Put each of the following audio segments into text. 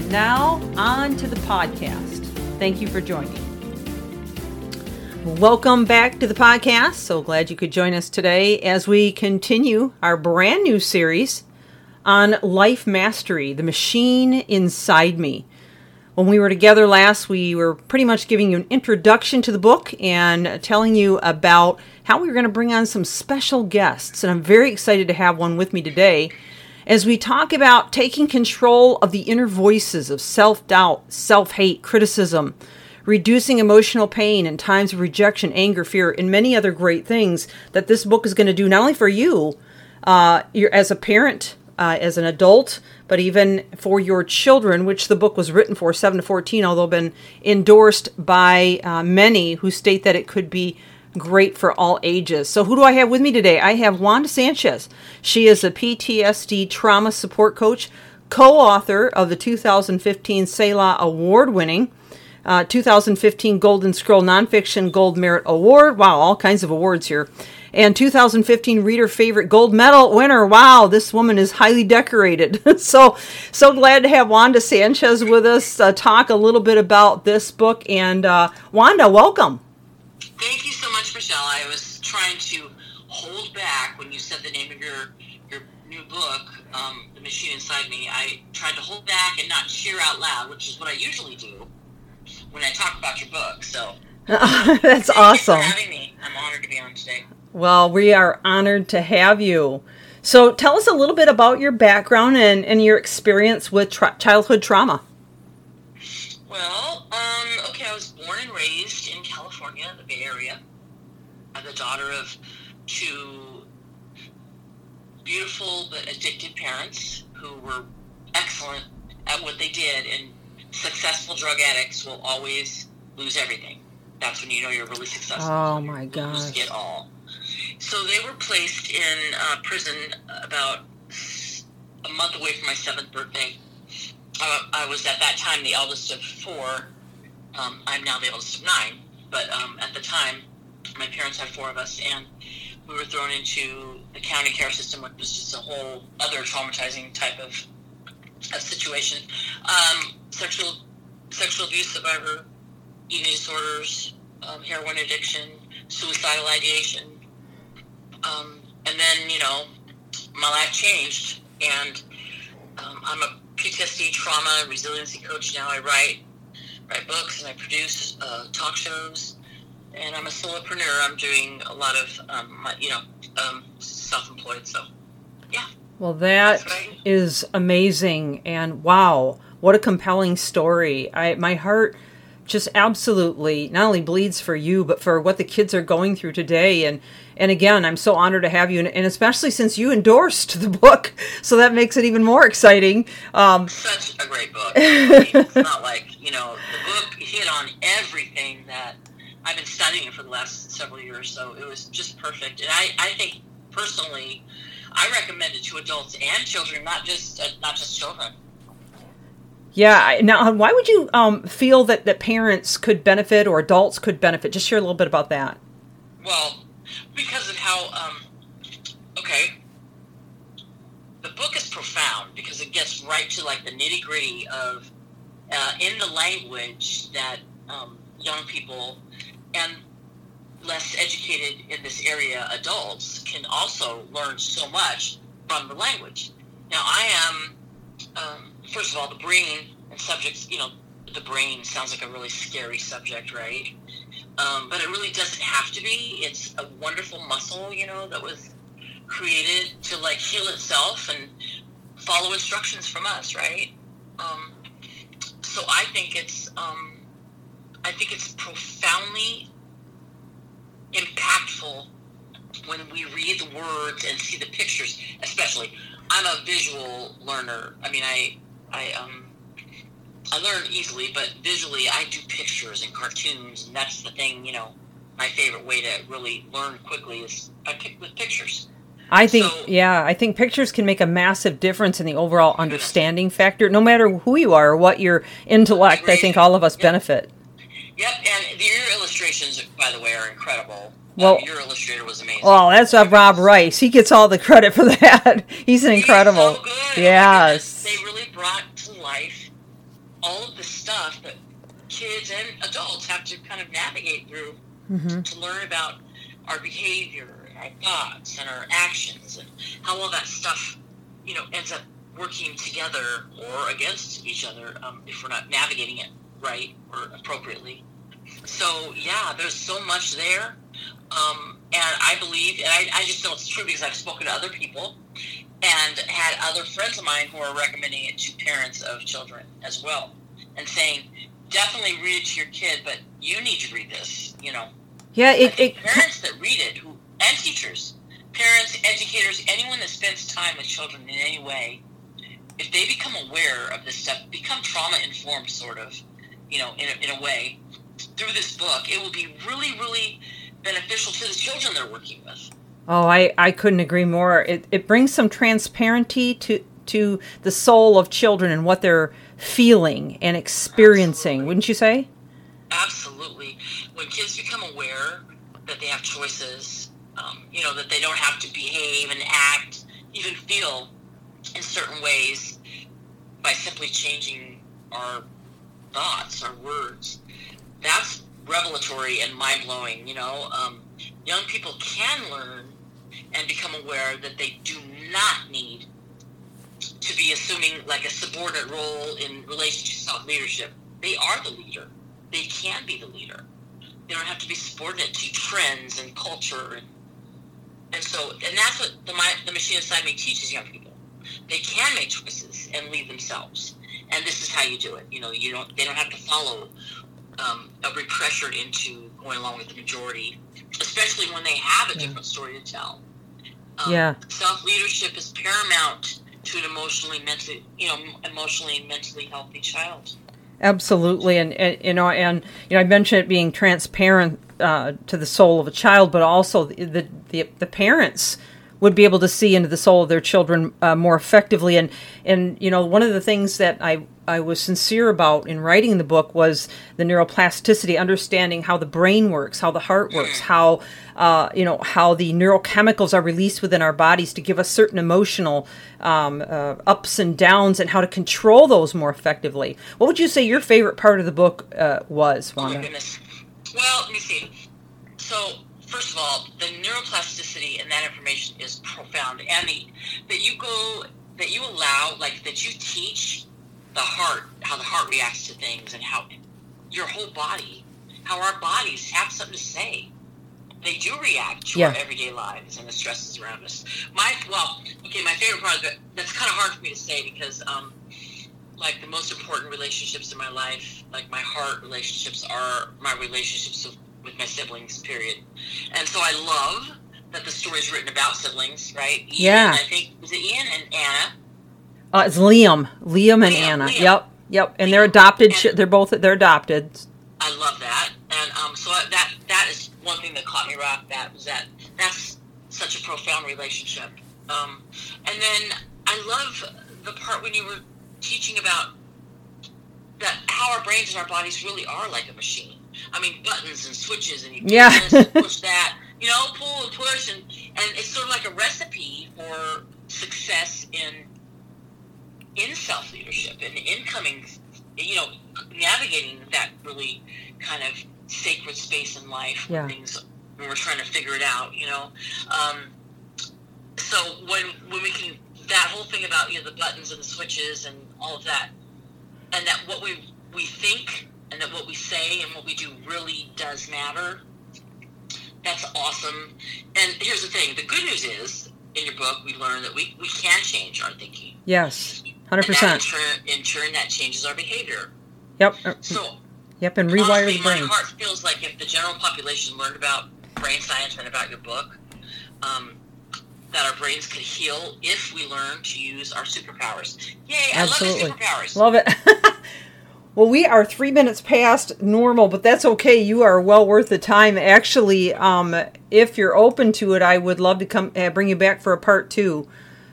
And now, on to the podcast. Thank you for joining. Welcome back to the podcast. So glad you could join us today as we continue our brand new series on life mastery, the machine inside me. When we were together last, we were pretty much giving you an introduction to the book and telling you about how we were going to bring on some special guests. And I'm very excited to have one with me today as we talk about taking control of the inner voices of self doubt, self hate, criticism, reducing emotional pain in times of rejection, anger, fear, and many other great things that this book is going to do not only for you uh, as a parent, uh, as an adult, but even for your children, which the book was written for, 7 to 14, although been endorsed by uh, many who state that it could be great for all ages. So, who do I have with me today? I have Wanda Sanchez. She is a PTSD trauma support coach, co author of the 2015 Selah Award winning. Uh, 2015 Golden Scroll Nonfiction Gold Merit Award. Wow, all kinds of awards here. And 2015 Reader Favorite Gold Medal winner. Wow, this woman is highly decorated. so, so glad to have Wanda Sanchez with us. Uh, talk a little bit about this book. And uh, Wanda, welcome. Thank you so much, Michelle. I was trying to hold back when you said the name of your your new book, um, "The Machine Inside Me." I tried to hold back and not cheer out loud, which is what I usually do when I talk about your book. So that's awesome. having me. I'm honored to be on today. Well, we are honored to have you. So, tell us a little bit about your background and, and your experience with tra- childhood trauma. Well, um, okay, I was born and raised in California, the Bay Area. I'm the daughter of two beautiful but addicted parents who were excellent at what they did, and successful drug addicts will always lose everything. That's when you know you're really successful. Oh my gosh! Lose it all. So they were placed in uh, prison about a month away from my seventh birthday. Uh, I was at that time the eldest of four. Um, I'm now the eldest of nine, but um, at the time, my parents had four of us, and we were thrown into the county care system, which was just a whole other traumatizing type of, of situation. Um, sexual sexual abuse survivor, eating disorders, um, heroin addiction, suicidal ideation, um, and then you know my life changed, and um, I'm a PTSD trauma resiliency coach now. I write write books and I produce uh, talk shows, and I'm a solopreneur. I'm doing a lot of um, my, you know um, self-employed. So yeah. Well, that is amazing, and wow, what a compelling story! I my heart just absolutely not only bleeds for you, but for what the kids are going through today. And and again, I'm so honored to have you, and, and especially since you endorsed the book, so that makes it even more exciting. Um, Such a great book. it's not like you know the book hit on everything that I've been studying it for the last several years, so it was just perfect. And I, I think personally, I recommend it to adults and children, not just uh, not just children. Yeah. Now, why would you um, feel that, that parents could benefit or adults could benefit? Just share a little bit about that. Well, because of how, um, okay, the book is profound because it gets right to like the nitty gritty of uh, in the language that um, young people and less educated in this area adults can also learn so much from the language. Now, I am um, first of all, the brain and subjects, you know, the brain sounds like a really scary subject, right? Um, but it really doesn't have to be. It's a wonderful muscle, you know, that was created to like heal itself and follow instructions from us, right? Um, so I think it's, um, I think it's profoundly impactful when we read the words and see the pictures, especially. I'm a visual learner. I mean, I I um I learn easily, but visually, I do pictures and cartoons, and that's the thing. You know, my favorite way to really learn quickly is with pictures. I think, So- yeah, I think pictures can make a massive difference in the overall understanding factor. No matter who you are or what your intellect, I think all of us benefit. Yep, and your illustrations, by the way, are incredible. Well- Uh, your illustrator was amazing. Well, that's uh, Rob Rice. He gets all the credit for that. He's an He's incredible. so good. Oh. Yes. They really brought to life all of the stuff that kids and adults have to kind of navigate through hmm to learn about our behavior, and our thoughts, and our actions, and how all that stuff, you know, ends up working together or against each other um, if we're not navigating it right or appropriately. So yeah, there's so much there, um, and I believe, and I, I just know it's true because I've spoken to other people and had other friends of mine who are recommending it to parents of children as well, and saying definitely read it to your kid, but you need to read this, you know. Yeah, it, it parents that read it, who and teachers, parents, educators, anyone that spends time with children in any way, if they become aware of this stuff, become trauma informed, sort of, you know, in a, in a way, through this book, it will be really, really beneficial to the children they're working with. Oh, I, I couldn't agree more. It, it brings some transparency to to the soul of children and what they're feeling and experiencing, Absolutely. wouldn't you say? Absolutely. When kids become aware that they have choices, um, you know, that they don't have to behave and act, even feel in certain ways by simply changing our thoughts, our words, revelatory and mind blowing. You know, um, young people can learn and become aware that they do not need to be assuming like a subordinate role in relation to self leadership. They are the leader. They can be the leader. They don't have to be subordinate to trends and culture and and so and that's what the mi- the machine inside me teaches young people. They can make choices and lead themselves. And this is how you do it. You know, you don't they don't have to follow um, be pressured into going along with the majority, especially when they have a Yeah. different story to tell. Um, Yeah. Self leadership is paramount to an emotionally, mentally, you know, emotionally and mentally healthy child. Absolutely, and, and you know, and you know, I mentioned it being transparent uh, to the soul of a child, but also the, the the the parents would be able to see into the soul of their children uh, more effectively. And and you know, one of the things that I I was sincere about in writing the book was the neuroplasticity, understanding how the brain works, how the heart works, how uh, you know how the neurochemicals are released within our bodies to give us certain emotional um, uh, ups and downs, and how to control those more effectively. What would you say your favorite part of the book uh, was, Oh my goodness. Well, let me see. So, first of all, the neuroplasticity and that information is profound, and the that you go that you allow, like that you teach the heart how the heart reacts to things, and how your whole body, how our bodies have something to say. They do react to our everyday lives and the stresses around us. My well, okay, my favorite part of it. That's kind of hard for me to say because. um like the most important relationships in my life, like my heart relationships, are my relationships with, with my siblings. Period. And so I love that the story is written about siblings, right? Ian, Yeah. I think is it Ian and Anna? Uh, it's Liam, Liam and Liam, Anna. Liam. Yep, yep, and they're adopted. And- They're both they're adopted. I love that, and um, so that that is one thing that caught me right off that was that that's such a profound relationship. Um, and then I love the part when you were teaching about that how our brains and our bodies really are like a machine. I mean, buttons and switches, and you push Yeah. this push that, you know, pull and push, and and it's sort of like a recipe for success in in self leadership and incoming, you know, navigating that really kind of sacred space in life when things when we're trying to figure it out, you know. Um, so when when we can that whole thing about you know the buttons and the switches and all of that, and that what we we think and that what we say and what we do really does matter. That's awesome. And here's the thing: the good news is, in your book, we learn that we, we can change our thinking. Yes, hundred And that in percent. turn, that changes our behavior. Yep, uh, So yep, and rewire honestly, the my brain. heart feels like if the general population learned about brain science and about your book, um, that our brains could heal if we learn to use our superpowers. Yay! I Absolutely. love the superpowers. Love it. Well, we are three minutes past normal, but that's okay. You are well worth the time. Actually, um, if you're open to it, I would love to come uh, bring you back for a part two,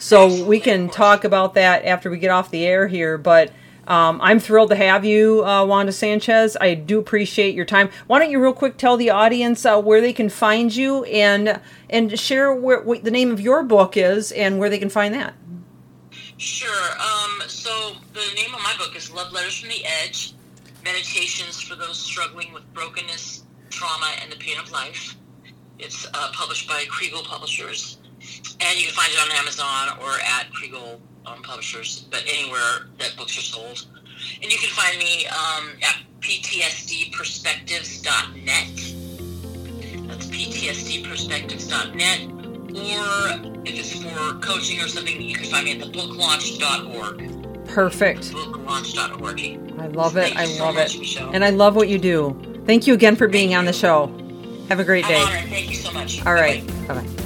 so we can talk about that after we get off the air here. But um, I'm thrilled to have you, uh, Wanda Sanchez. I do appreciate your time. Why don't you real quick tell the audience uh, where they can find you and and share where what the name of your book is and where they can find that. Sure. Um, so the name of my book is Love Letters from the Edge Meditations for Those Struggling with Brokenness, Trauma, and the Pain of Life. It's uh, published by Kregel Publishers. And you can find it on Amazon or at Kregel um, Publishers, but anywhere that books are sold. And you can find me um, at ptsdperspectives.net. That's ptsdperspectives.net. Or if it's for coaching or something, you can find me at thebooklaunch.org. Perfect. Booklaunch.org. I love it. Thank I you so love much, it. Michelle. And I love what you do. Thank you again for being Thank on the show. Have a great day. honored. Thank you so much. All right. Bye-bye. Bye bye.